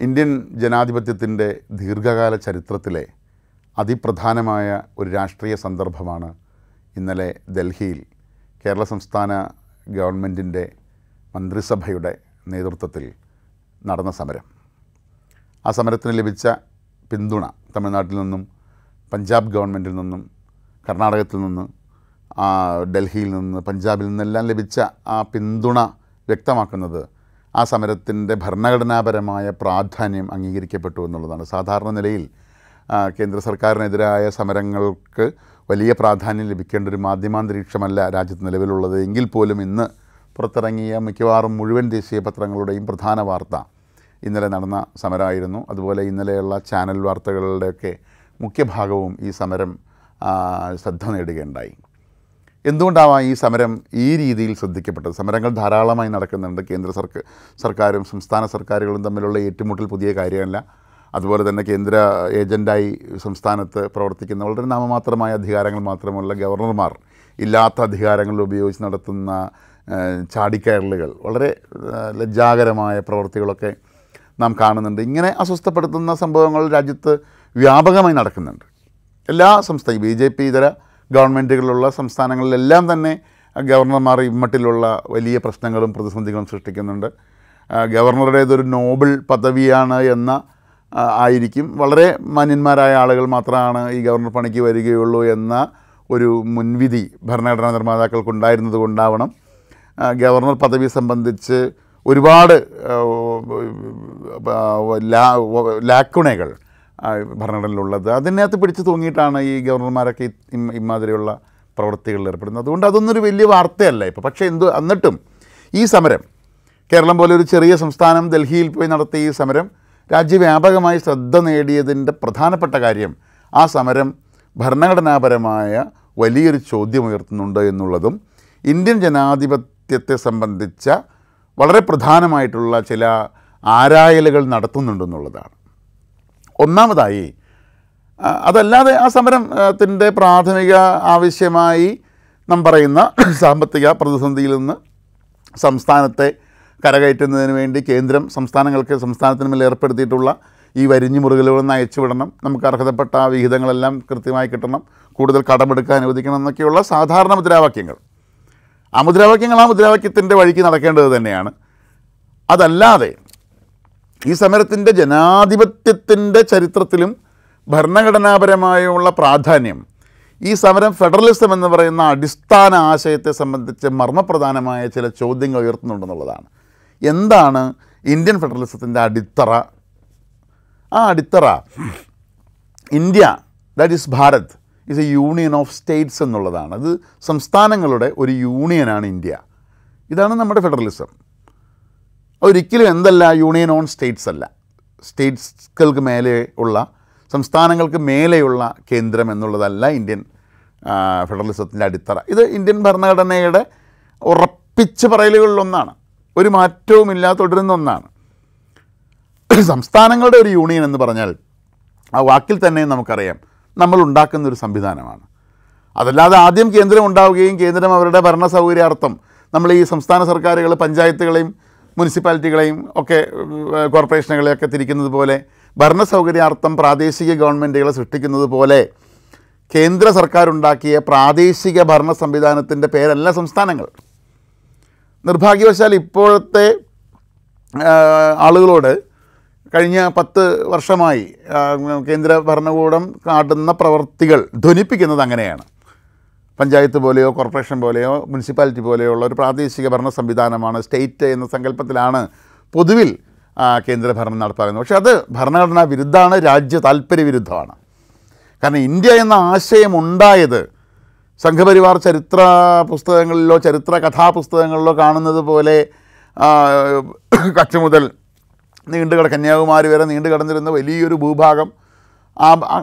Indian ജനാധിപത്യത്തിന്റെ ദീർഘകാല ചരിത്രത്തിലെ അതിപ്രധാനമായ ഒരു രാഷ്ട്രീയ സന്ദർഭമാണ് ഇന്നലെ ഡൽഹിയിൽ കേരള സംസ്ഥാന ഗവൺമെന്റിന്റെ മന്ത്രിസഭയുടെ നേതൃത്വത്തിൽ നടന്ന സമരം. ആ സമരത്തിന് ലഭിച്ച പിന്തുണ തമിഴ്നാട്ടിൽ നിന്നും പഞ്ചാബ് ഗവൺമെന്റിൽ നിന്നും കർണാടകത്തിൽ നിന്ന് ഡൽഹിയിൽ നിന്ന് പഞ്ചാബിൽ നിന്നെല്ലാം ലഭിച്ച ആ പിന്തുണ വ്യക്തമാക്കുന്നത് ആ സമരത്തിന്റെ ഭരണഘടനാപരമായ പ്രാധാന്യം അംഗീകരിക്കപ്പെട്ടു എന്നുള്ളതാണ്. സാധാരണ നിലയിൽ കേന്ദ്ര സർക്കാരിനെതിരായ സമരങ്ങൾക്ക് വലിയ പ്രാധാന്യം ലഭിക്കേണ്ട ഒരു മാധ്യമാന്തരീക്ഷമല്ല രാജ്യത്ത് നിലവിലുള്ളത്. എങ്കിൽ പോലും ഇന്ന് പുറത്തിറങ്ങിയ മിക്കവാറും മുഴുവൻ ദേശീയ പത്രങ്ങളുടെയും പ്രധാന വാർത്ത ഇന്നലെ നടന്ന സമരമായിരുന്നു. അതുപോലെ ഇന്നലെയുള്ള ചാനൽ വാർത്തകളുടെയൊക്കെ മുഖ്യഭാഗവും ഈ സമരം ശ്രദ്ധ നേടുകയുണ്ടായി. എന്തുകൊണ്ടാവാം ഈ സമരം ഈ രീതിയിൽ ശ്രദ്ധിക്കപ്പെട്ടത്? സമരങ്ങൾ ധാരാളമായി നടക്കുന്നുണ്ട്. കേന്ദ്ര സർക്കാർ സർക്കാരും സംസ്ഥാന സർക്കാരുകളും തമ്മിലുള്ള ഏറ്റുമുട്ടൽ പുതിയ കാര്യമല്ല. അതുപോലെ തന്നെ കേന്ദ്ര ഏജന്റായി സംസ്ഥാനത്ത് പ്രവർത്തിക്കുന്ന വളരെ നാമമാത്രമായ അധികാരങ്ങൾ മാത്രമുള്ള ഗവർണർമാർ ഇല്ലാത്ത അധികാരങ്ങൾ ഉപയോഗിച്ച് നടത്തുന്ന ചാടിക്കയറലുകൾ. വളരെ ലജ്ജാകരമായ പ്രവൃത്തികളൊക്കെ നാം കാണുന്നുണ്ട്. ഇങ്ങനെ അസ്വസ്ഥപ്പെടുത്തുന്ന സംഭവങ്ങൾ രാജ്യത്ത് വ്യാപകമായി നടക്കുന്നുണ്ട്. എല്ലാ സംസ്ഥാന ബി ജെ പി ഇതര ഗവൺമെന്റുകളുള്ള സംസ്ഥാനങ്ങളിലെല്ലാം തന്നെ ഗവർണർമാർ ഇമ്മട്ടിലുള്ള വലിയ പ്രശ്നങ്ങളും പ്രതിസന്ധികളും സൃഷ്ടിക്കുന്നുണ്ട്. ഗവർണറുടേതൊരു നോബിൾ പദവിയാണ് എന്ന ആയിരിക്കും. വളരെ മാന്യന്മാരായ ആളുകൾ മാത്രമാണ് ഈ ഗവർണർ പണിക്ക് വരികയുള്ളൂ എന്ന ഒരു മുൻവിധി ഭരണഘടനാ നിർമ്മാതാക്കൾക്കുണ്ടായിരുന്നത് കൊണ്ടാവണം ഗവർണർ പദവി സംബന്ധിച്ച് ഒരുപാട് ലാക്കുണകൾ ഭരണഘടനയിലുള്ളത്. അതിനകത്ത് പിടിച്ചു തൂങ്ങിയിട്ടാണ് ഈ ഗവർണർമാരൊക്കെ ഇമാതിരിയുള്ള പ്രവൃത്തികളിൽ ഏർപ്പെടുന്നത്. അതുകൊണ്ട് അതൊന്നൊരു വലിയ വാർത്തയല്ല ഇപ്പോൾ പക്ഷേ എന്ത് എന്നിട്ടും ഈ സമരം കേരളം പോലെ ഒരു ചെറിയ സംസ്ഥാനം ഡൽഹിയിൽ പോയി നടത്തിയ ഈ സമരം രാജ്യവ്യാപകമായി ശ്രദ്ധ നേടിയതിന്റെ പ്രധാനപ്പെട്ട കാര്യം ആ സമരം ഭരണഘടനാപരമായ വലിയൊരു ചോദ്യമുയർത്തുന്നുണ്ട് എന്നുള്ളതും ഇന്ത്യൻ ജനാധിപത്യത്തെ സംബന്ധിച്ച വളരെ പ്രധാനമായിട്ടുള്ള ചില ആരായലുകൾ നടത്തുന്നുണ്ടെന്നുള്ളതാണ് ഒന്നാമതായി അതല്ലാതെ ആ സമരത്തിന്റെ പ്രാഥമിക ആവശ്യമായി നാം പറയുന്ന സാമ്പത്തിക പ്രതിസന്ധിയിൽ നിന്ന് സംസ്ഥാനത്തെ കരകയറ്റുന്നതിന് വേണ്ടി കേന്ദ്രം സംസ്ഥാനങ്ങൾക്ക് സംസ്ഥാനത്തിന് മേൽ ഏർപ്പെടുത്തിയിട്ടുള്ള ഈ വരിഞ്ഞു മുറുകലുകളൊന്ന് അയച്ചു വിടണം. നമുക്ക് അർഹതപ്പെട്ട വിഹിതങ്ങളെല്ലാം കൃത്യമായി കിട്ടണം. കൂടുതൽ കടമെടുക്കാൻ അനുവദിക്കണം എന്നൊക്കെയുള്ള സാധാരണ മുദ്രാവാക്യങ്ങൾ. ആ മുദ്രാവാക്യങ്ങൾ ആ മുദ്രാവാക്യത്തിന്റെ വഴിക്ക് നടക്കേണ്ടത് തന്നെയാണ്. അതല്ലാതെ ഈ സമരത്തിന്റെ ജനാധിപത്യത്തിന്റെ ചരിത്രത്തിലും ഭരണഘടനാപരമായുള്ള പ്രാധാന്യം ഈ സമരം ഫെഡറലിസം എന്ന് പറയുന്ന അടിസ്ഥാന ആശയത്തെ സംബന്ധിച്ച് മർമ്മപ്രധാനമായ ചില ചോദ്യങ്ങൾ ഉയർത്തുന്നുണ്ടെന്നുള്ളതാണ്. എന്താണ് ഇന്ത്യൻ ഫെഡറലിസത്തിന്റെ അടിത്തറ? ആ അടിത്തറ India that is Bharat is a union of states എന്നുള്ളതാണ്. അത് സംസ്ഥാനങ്ങളുടെ ഒരു യൂണിയനാണ് ഇന്ത്യ. ഇതാണ് നമ്മുടെ ഫെഡറലിസം. ഒരിക്കലും എന്തല്ല യൂണിയൻ ഓൺ സ്റ്റേറ്റ്സ് അല്ല. സ്റ്റേറ്റ്സുകൾക്ക് മേലെ ഉള്ള സംസ്ഥാനങ്ങൾക്ക് മേലെയുള്ള കേന്ദ്രം എന്നുള്ളതല്ല ഇന്ത്യൻ ഫെഡറലിസത്തിന്റെ അടിത്തറ. ഇത് ഇന്ത്യൻ ഭരണഘടനയുടെ ഉറപ്പിച്ച് പറയലുകളിലൊന്നാണ്. ഒരു മാറ്റവുമില്ല തുടരുന്ന ഒന്നാണ്. സംസ്ഥാനങ്ങളുടെ ഒരു യൂണിയൻ എന്ന് പറഞ്ഞാൽ ആ വാക്കിൽ തന്നെ നമുക്കറിയാം നമ്മൾ ഉണ്ടാക്കുന്ന ഒരു സംവിധാനമാണ്. അതല്ലാതെ ആദ്യം കേന്ദ്രം ഉണ്ടാവുകയും കേന്ദ്രം അവരുടെ ഭരണ സൗകര്യാർത്ഥം നമ്മൾ ഈ സംസ്ഥാന സർക്കാരുകൾ പഞ്ചായത്തുകളെയും മുനിസിപ്പാലിറ്റികളെയും ഒക്കെ കോർപ്പറേഷനുകളെയൊക്കെ തിരിക്കുന്നത് പോലെ ഭരണ സൗകര്യാർത്ഥം പ്രാദേശിക ഗവൺമെന്റുകളെ സൃഷ്ടിക്കുന്നത് പോലെ കേന്ദ്ര സർക്കാർ ഉണ്ടാക്കിയ പ്രാദേശിക ഭരണ സംവിധാനത്തിന്റെ പേരല്ല സംസ്ഥാനങ്ങൾ. നിർഭാഗ്യവശാൽ ഇപ്പോഴത്തെ ആളുകളോട് കഴിഞ്ഞ പത്ത് വർഷമായി കേന്ദ്ര ഭരണകൂടം കാട്ടുന്ന പ്രവൃത്തികൾ ധ്വനിപ്പിക്കുന്നത് അങ്ങനെയാണ്. പഞ്ചായത്ത് പോലെയോ കോർപ്പറേഷൻ പോലെയോ മുനിസിപ്പാലിറ്റി പോലെയോ ഉള്ള ഒരു പ്രാദേശിക ഭരണ സംവിധാനമാണ് സ്റ്റേറ്റ് എന്ന സങ്കല്പത്തിലാണ് പൊതുവിൽ കേന്ദ്ര ഭരണം നടപ്പാക്കുന്നത്. പക്ഷേ അത് ഭരണഘടനാ വിരുദ്ധമാണ് രാജ്യ താല്പര്യ വിരുദ്ധമാണ്. കാരണം ഇന്ത്യ എന്ന ആശയം ഉണ്ടായത് സംഘപരിവാർ ചരിത്ര പുസ്തകങ്ങളിലോ ചരിത്ര കഥാപുസ്തകങ്ങളിലോ കാണുന്നത് പോലെ കച്ച് മുതൽ നീണ്ടുകിട കന്യാകുമാരി വരെ നീണ്ടു കിടന്നിരുന്ന വലിയൊരു ഭൂഭാഗം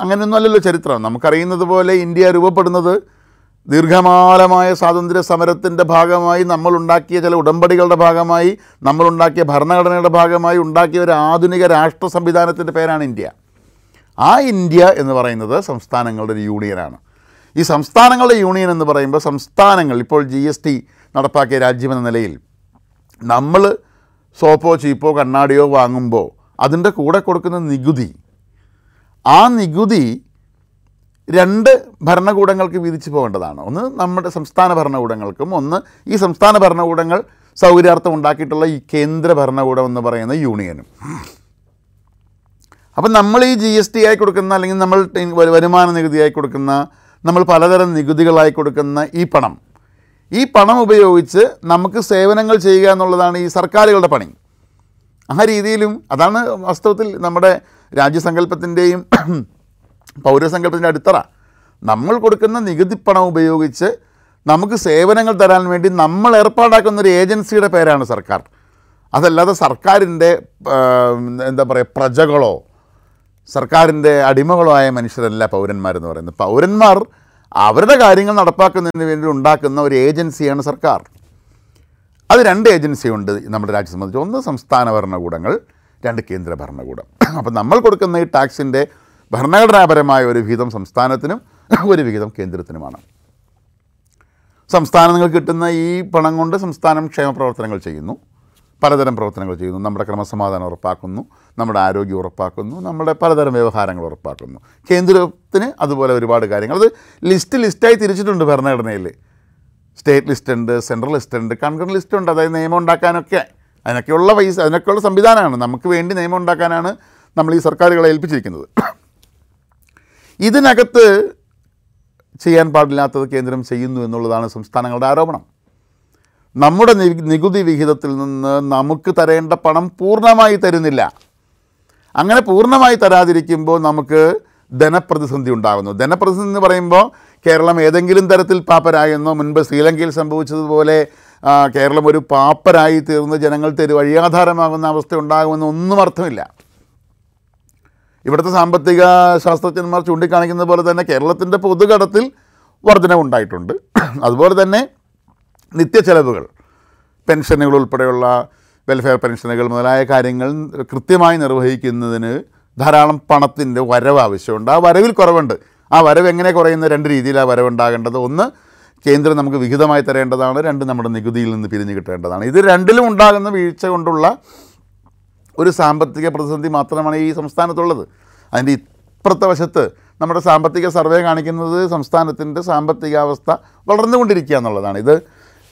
അങ്ങനെയൊന്നും അല്ലല്ലോ ചരിത്രം. നമുക്കറിയുന്നത് പോലെ ഇന്ത്യ രൂപപ്പെടുന്നത് ദീർഘകാലമായ സ്വാതന്ത്ര്യ സമരത്തിന്റെ ഭാഗമായി നമ്മളുണ്ടാക്കിയ ചില ഉടമ്പടികളുടെ ഭാഗമായി നമ്മളുണ്ടാക്കിയ ഭരണഘടനയുടെ ഭാഗമായി ഉണ്ടാക്കിയ ഒരു ആധുനിക രാഷ്ട്ര സംവിധാനത്തിന്റെ പേരാണ് ഇന്ത്യ. ആ ഇന്ത്യ എന്ന് പറയുന്നത് സംസ്ഥാനങ്ങളുടെ ഒരു യൂണിയനാണ്. ഈ സംസ്ഥാനങ്ങളുടെ യൂണിയൻ എന്ന് പറയുമ്പോൾ സംസ്ഥാനങ്ങൾ ഇപ്പോൾ ജി എസ് ടി നടപ്പാക്കിയ രാജ്യമെന്ന നിലയിൽ നമ്മൾ സോപ്പോ ചീപ്പോ കണ്ണാടിയോ വാങ്ങുമ്പോൾ അതിന്റെ കൂടെ കൊടുക്കുന്ന നികുതി ആ നികുതി രണ്ട് ഭരണകൂടങ്ങൾക്ക് വീതിച്ചു പോകേണ്ടതാണ്. ഒന്ന് നമ്മുടെ സംസ്ഥാന ഭരണകൂടങ്ങൾക്കും ഒന്ന് ഈ സംസ്ഥാന ഭരണകൂടങ്ങൾ സൗകര്യാർത്ഥം ഉണ്ടാക്കിയിട്ടുള്ള ഈ കേന്ദ്ര ഭരണകൂടം എന്ന് പറയുന്ന യൂണിയനും. അപ്പം നമ്മൾ ഈ ജി എസ് ടി ആയി കൊടുക്കുന്ന അല്ലെങ്കിൽ നമ്മൾ വരുമാന നികുതി ആയി കൊടുക്കുന്ന നമ്മൾ പലതരം നികുതികളായി കൊടുക്കുന്ന ഈ പണം. ഈ പണം ഉപയോഗിച്ച് നമുക്ക് സേവനങ്ങൾ ചെയ്യുക എന്നുള്ളതാണ് ഈ സർക്കാരുകളുടെ പണി. ആ രീതിയിലും അതാണ് വാസ്തവത്തിൽ നമ്മുടെ രാജ്യസങ്കല്പത്തിന്റെയും പൗരസങ്കല്പത്തിന്റെ അടിത്തറ. നമ്മൾ കൊടുക്കുന്ന നികുതി പണം ഉപയോഗിച്ച് നമുക്ക് സേവനങ്ങൾ തരാൻ വേണ്ടി നമ്മൾ ഏർപ്പാടാക്കുന്ന ഒരു ഏജൻസിയുടെ പേരാണ് സർക്കാർ. അതല്ലാതെ സർക്കാരിന്റെ എന്താ പറയുക പ്രജകളോ സർക്കാരിന്റെ അടിമകളോ ആയ മനുഷ്യരല്ല പൗരന്മാരെന്ന് പറയുന്നത്. പൗരന്മാർ അവരുടെ കാര്യങ്ങൾ നടപ്പാക്കുന്നതിന് വേണ്ടി ഉണ്ടാക്കുന്ന ഒരു ഏജൻസിയാണ് സർക്കാർ. അത് രണ്ട് ഏജൻസി ഉണ്ട് നമ്മുടെ രാജ്യം സംബന്ധിച്ച്. ഒന്ന് സംസ്ഥാന ഭരണകൂടങ്ങൾ രണ്ട് കേന്ദ്ര ഭരണകൂടം. അപ്പം നമ്മൾ കൊടുക്കുന്ന ഈ ടാക്സിന്റെ ഭരണഘടനാപരമായ ഒരു വിഹിതം സംസ്ഥാനത്തിനും ഒരു വിഹിതം കേന്ദ്രത്തിനുമാണ്. സംസ്ഥാനങ്ങൾ കിട്ടുന്ന ഈ പണം കൊണ്ട് സംസ്ഥാനം ക്ഷേമ പ്രവർത്തനങ്ങൾ ചെയ്യുന്നു. പലതരം പ്രവർത്തനങ്ങൾ ചെയ്യുന്നു. നമ്മുടെ ക്രമസമാധാനം ഉറപ്പാക്കുന്നു. നമ്മുടെ ആരോഗ്യം ഉറപ്പാക്കുന്നു. നമ്മുടെ പലതരം വ്യവഹാരങ്ങൾ ഉറപ്പാക്കുന്നു. കേന്ദ്രത്തിന് അതുപോലെ ഒരുപാട് കാര്യങ്ങൾ. അത് ലിസ്റ്റ് ലിസ്റ്റായി തിരിച്ചിട്ടുണ്ട് ഭരണഘടനയിൽ. സ്റ്റേറ്റ് ലിസ്റ്റ് ഉണ്ട് സെൻട്രൽ ലിസ്റ്റ് ഉണ്ട് കൺകറന്റ് ലിസ്റ്റ് ഉണ്ട് അതായത് നിയമം ഉണ്ടാക്കാനൊക്കെ. അതിനൊക്കെയുള്ള പൈസ അതിനൊക്കെയുള്ള സംവിധാനമാണ്. നമുക്ക് വേണ്ടി നിയമം ഉണ്ടാക്കാനാണ് നമ്മൾ ഈ സർക്കാരുകളെ ഏൽപ്പിച്ചിരിക്കുന്നത്. ഇതിനകത്ത് ചെയ്യാൻ പാടില്ലാത്തത് കേന്ദ്രം ചെയ്യുന്നു എന്നുള്ളതാണ് സംസ്ഥാനങ്ങളുടെ ആരോപണം. നമ്മുടെ നികുതി വിഹിതത്തിൽ നിന്ന് നമുക്ക് തരേണ്ട പണം പൂർണമായി തരുന്നില്ല. അങ്ങനെ പൂർണമായി തരാതിരിക്കുമ്പോൾ നമുക്ക് ധനപ്രതിസന്ധി ഉണ്ടാകുന്നു. ധനപ്രതിസന്ധി എന്ന് പറയുമ്പോൾ കേരളം ഏതെങ്കിലും തരത്തിൽ പാപ്പരായെന്നോ മുൻപ് ശ്രീലങ്കയിൽ സംഭവിച്ചതുപോലെ കേരളം ഒരു പാപ്പരായി തീർന്ന് ജനങ്ങൾ തെരുവഴിയാധാരമാകുന്ന അവസ്ഥ ഉണ്ടാകുമെന്ന് ഒന്നും അർത്ഥമില്ല. ഇവിടുത്തെ സാമ്പത്തിക ശാസ്ത്രജ്ഞന്മാർ ചൂണ്ടിക്കാണിക്കുന്നത് പോലെ തന്നെ കേരളത്തിന്റെ പൊതുകടത്തിൽ വർധനവുണ്ടായിട്ടുണ്ട്. അതുപോലെ തന്നെ നിത്യച്ചെലവുകൾ പെൻഷനുകൾ ഉൾപ്പെടെയുള്ള വെൽഫെയർ പെൻഷനുകൾ മുതലായ കാര്യങ്ങൾ കൃത്യമായി നിർവഹിക്കുന്നതിന് ധാരാളം പണത്തിന്റെ വരവ് ആവശ്യമുണ്ട്. ആ വരവിൽ കുറവുണ്ട്. ആ വരവ് എങ്ങനെ കുറയുന്ന? രണ്ട് രീതിയിലാണ് വരവുണ്ടാകേണ്ടത്. ഒന്ന് കേന്ദ്രം നമുക്ക് വിഹിതമായി തരേണ്ടതാണ്. രണ്ട് നമ്മുടെ നികുതിയിൽ നിന്ന് പിരിഞ്ഞു കിട്ടേണ്ടതാണ്. ഇത് രണ്ടിലും ഉണ്ടാകുന്ന വീഴ്ച കൊണ്ടുള്ള ഒരു സാമ്പത്തിക പ്രതിസന്ധി മാത്രമാണ് ഈ സംസ്ഥാനത്തുള്ളത്. അതിന്റെ ഇപ്പുറത്തെ വശത്ത് നമ്മുടെ സാമ്പത്തിക സർവേ കാണിക്കുന്നത് സംസ്ഥാനത്തിന്റെ സാമ്പത്തികാവസ്ഥ വളർന്നുകൊണ്ടിരിക്കുക എന്നുള്ളതാണ്. ഇത്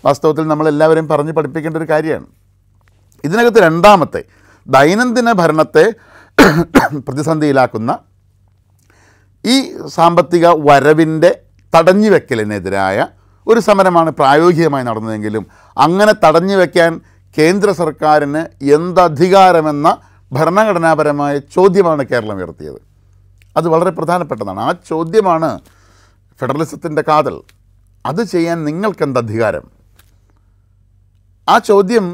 വാസ്തവത്തിൽ നമ്മളെല്ലാവരും പറഞ്ഞ് പഠിപ്പിക്കേണ്ട ഒരു കാര്യമാണ്. ഇതിനകത്ത് രണ്ടാമത്തെ ദൈനംദിന ഭരണത്തെ പ്രതിസന്ധിയിലാക്കുന്ന ഈ സാമ്പത്തിക വരവിന്റെ തടഞ്ഞു വെക്കലിനെതിരായ ഒരു സമരമാണ് പ്രായോഗികമായി നടന്നതെങ്കിലും അങ്ങനെ തടഞ്ഞു വെക്കാൻ കേന്ദ്ര സർക്കാരിന് എന്തധികാരമെന്ന ഭരണഘടനാപരമായ ചോദ്യമാണ് കേരളം ഉയർത്തിയത്. അത് വളരെ പ്രധാനപ്പെട്ടതാണ്. ആ ചോദ്യമാണ് ഫെഡറലിസത്തിന്റെ കാതൽ. അത് ചെയ്യാൻ നിങ്ങൾക്കെന്ത് അധികാരം ആ ചോദ്യം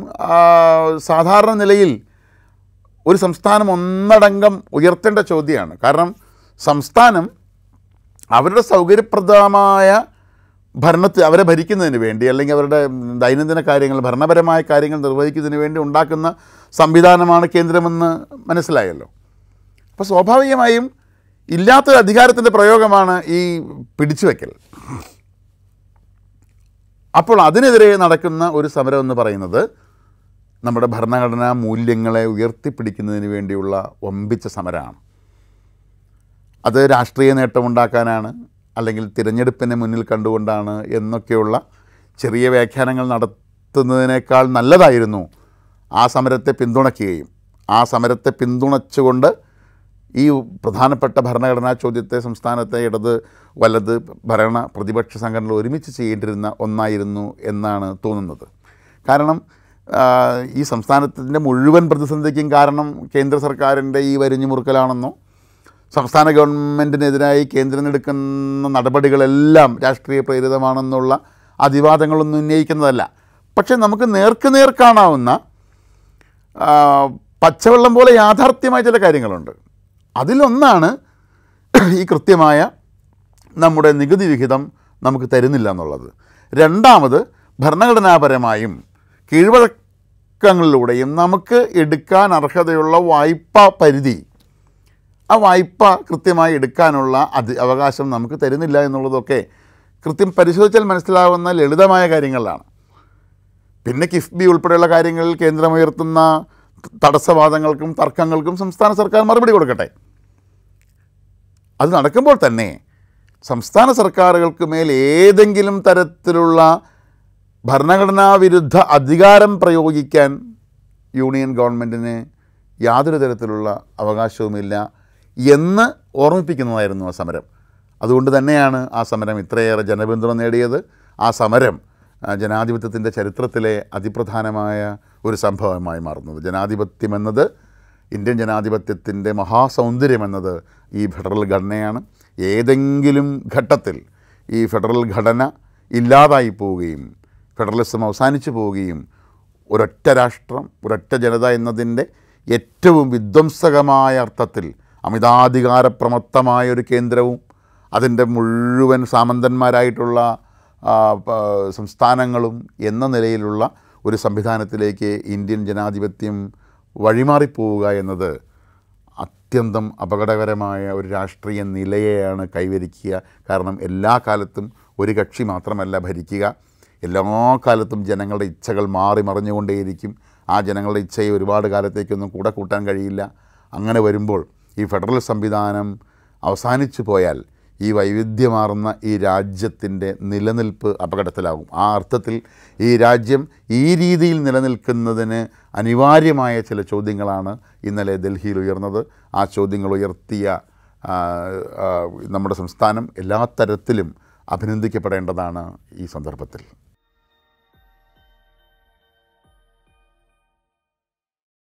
സാധാരണ നിലയിൽ ഒരു സംസ്ഥാനം ഒന്നടങ്കം ഉയർത്തേണ്ട ചോദ്യമാണ്. കാരണം സംസ്ഥാനം അവരുടെ സൗകര്യപ്രദമായ ഭരണത്തിൽ അവരെ ഭരിക്കുന്നതിന് വേണ്ടി അല്ലെങ്കിൽ അവരുടെ ദൈനംദിന കാര്യങ്ങൾ ഭരണപരമായ കാര്യങ്ങൾ നിർവഹിക്കുന്നതിന് വേണ്ടി ഉണ്ടാക്കുന്ന സംവിധാനമാണ് കേന്ദ്രമെന്ന് മനസ്സിലായല്ലോ. അപ്പോൾ സ്വാഭാവികമായും ഇല്ലാത്തൊരു അധികാരത്തിന്റെ പ്രയോഗമാണ് ഈ പിടിച്ചുവെക്കൽ. അപ്പോൾ അതിനെതിരെ നടക്കുന്ന ഒരു സമരം എന്ന് പറയുന്നത് നമ്മുടെ ഭരണഘടനാ മൂല്യങ്ങളെ ഉയർത്തിപ്പിടിക്കുന്നതിന് വേണ്ടിയുള്ള ഒമ്പിച്ച സമരമാണ്. അത് രാഷ്ട്രീയ നേട്ടമുണ്ടാക്കാനാണ് അല്ലെങ്കിൽ തിരഞ്ഞെടുപ്പിനെ മുന്നിൽ കണ്ടുകൊണ്ടാണ് എന്നൊക്കെയുള്ള ചെറിയ വ്യാഖ്യാനങ്ങൾ നടത്തുന്നതിനേക്കാൾ നല്ലതായിരുന്നു ആ സമരത്തെ പിന്തുണയ്ക്കുകയും ആ സമരത്തെ പിന്തുണച്ചുകൊണ്ട് ഈ പ്രധാനപ്പെട്ട ഭരണഘടനാ ചോദ്യത്തെ സംസ്ഥാനത്തെ ഇടത് വലത് ഭരണ പ്രതിപക്ഷ സംഘടനകൾ ഒരുമിച്ച് ചെയ്യേണ്ടിരുന്ന ഒന്നായിരുന്നു എന്നാണ് തോന്നുന്നത്. കാരണം ഈ സംസ്ഥാനത്തിന്റെ മുഴുവൻ പ്രതിസന്ധിക്കും കാരണം കേന്ദ്ര സർക്കാരിന്റെ ഈ വരിഞ്ഞു മുറുക്കലാണെന്നോ സംസ്ഥാന ഗവൺമെന്റിനെതിരായി കേന്ദ്രം എടുക്കുന്ന നടപടികളെല്ലാം രാഷ്ട്രീയ പ്രേരിതമാണെന്നുള്ള അതിവാദങ്ങളൊന്നും ഉന്നയിക്കുന്നതല്ല. പക്ഷേ നമുക്ക് നേർക്ക് നേർ കാണാവുന്ന പച്ചവെള്ളം പോലെ യാഥാർത്ഥ്യമായ ചില കാര്യങ്ങളുണ്ട്. അതിലൊന്നാണ് ഈ കൃത്യമായ നമ്മുടെ നികുതി വിഹിതം നമുക്ക് തരുന്നില്ല എന്നുള്ളത്. രണ്ടാമത് ഭരണഘടനാപരമായും കീഴ്വഴക്കങ്ങളിലൂടെയും നമുക്ക് എടുക്കാൻ അർഹതയുള്ള വായ്പാ പരിധി ആ വായ്പ കൃത്യമായി എടുക്കാനുള്ള അത് അവകാശം നമുക്ക് തരുന്നില്ല എന്നുള്ളതൊക്കെ കൃത്യം പരിശോധിച്ചാൽ മനസ്സിലാവുന്ന ലളിതമായ കാര്യങ്ങളാണ്. പിന്നെ കിഫ്ബി ഉൾപ്പെടെയുള്ള കാര്യങ്ങളിൽ കേന്ദ്രമുയർത്തുന്ന തടസ്സവാദങ്ങൾക്കും തർക്കങ്ങൾക്കും സംസ്ഥാന സർക്കാർ മറുപടി കൊടുക്കട്ടെ. അത് നടക്കുമ്പോൾ തന്നെ സംസ്ഥാന സർക്കാരുകൾക്ക് മേൽ ഏതെങ്കിലും തരത്തിലുള്ള ഭരണഘടനാ വിരുദ്ധ അധികാരം പ്രയോഗിക്കാൻ യൂണിയൻ ഗവൺമെന്റിന് യാതൊരു തരത്തിലുള്ള അവകാശവുമില്ല. എന്ന് ഓർമ്മിപ്പിക്കുന്നതായിരുന്നു ആ സമരം. അതുകൊണ്ട് തന്നെയാണ് ആ സമരം ഇത്രയേറെ ജനപിന്തുണ നേടിയത്. ആ സമരം ജനാധിപത്യത്തിന്റെ ചരിത്രത്തിലെ അതിപ്രധാനമായ ഒരു സംഭവമായി മാറുന്നത്. ജനാധിപത്യം എന്നത് ഇന്ത്യൻ ജനാധിപത്യത്തിന്റെ മഹാസൗന്ദര്യമെന്നത് ഈ ഫെഡറൽ ഘടനയാണ്. ഏതെങ്കിലും ഘട്ടത്തിൽ ഈ ഫെഡറൽ ഘടന ഇല്ലാതായി പോവുകയും ഫെഡറലിസം അവസാനിച്ചു പോവുകയും ഒരൊറ്റ രാഷ്ട്രം ഒരൊറ്റ ജനത എന്നതിന്റെ ഏറ്റവും വിധ്വംസകമായ അർത്ഥത്തിൽ അമിതാധികാരപ്രമത്തമായ ഒരു കേന്ദ്രവും അതിന്റെ മുഴുവൻ സാമന്തന്മാരായിട്ടുള്ള സംസ്ഥാനങ്ങളും എന്ന നിലയിലുള്ള ഒരു സംവിധാനത്തിലേക്ക് ഇന്ത്യൻ ജനാധിപത്യം വഴിമാറിപ്പോവുക എന്നത് അത്യന്തം അപകടകരമായ ഒരു രാഷ്ട്രീയ നിലയെയാണ് കൈവരിക്കുക. കാരണം എല്ലാ കാലത്തും ഒരു കക്ഷി മാത്രമല്ല ഭരിക്കുക. എല്ലാ കാലത്തും ജനങ്ങളുടെ ഇച്ഛകൾ മാറി മറിഞ്ഞുകൊണ്ടേയിരിക്കും. ആ ജനങ്ങളുടെ ഇച്ഛയെ ഒരുപാട് കാലത്തേക്കൊന്നും കൂടെ കൂട്ടാൻ കഴിയില്ല. അങ്ങനെ വരുമ്പോൾ ഈ ഫെഡറൽ സംവിധാനം അവസാനിച്ചു പോയാൽ ഈ വൈവിധ്യമാർന്ന ഈ രാജ്യത്തിന്റെ നിലനിൽപ്പ് അപകടത്തിലാകും. ആ അർത്ഥത്തിൽ ഈ രാജ്യം ഈ രീതിയിൽ നിലനിൽക്കുന്നതിന് അനിവാര്യമായ ചില ചോദ്യങ്ങളാണ് ഇന്നലെ ഡൽഹിയിൽ ഉയർന്നത്. ആ ചോദ്യങ്ങൾ ഉയർത്തിയ നമ്മുടെ സംസ്ഥാനം എല്ലാ തരത്തിലും അഭിനന്ദിക്കപ്പെടേണ്ടതാണ് ഈ സന്ദർഭത്തിൽ.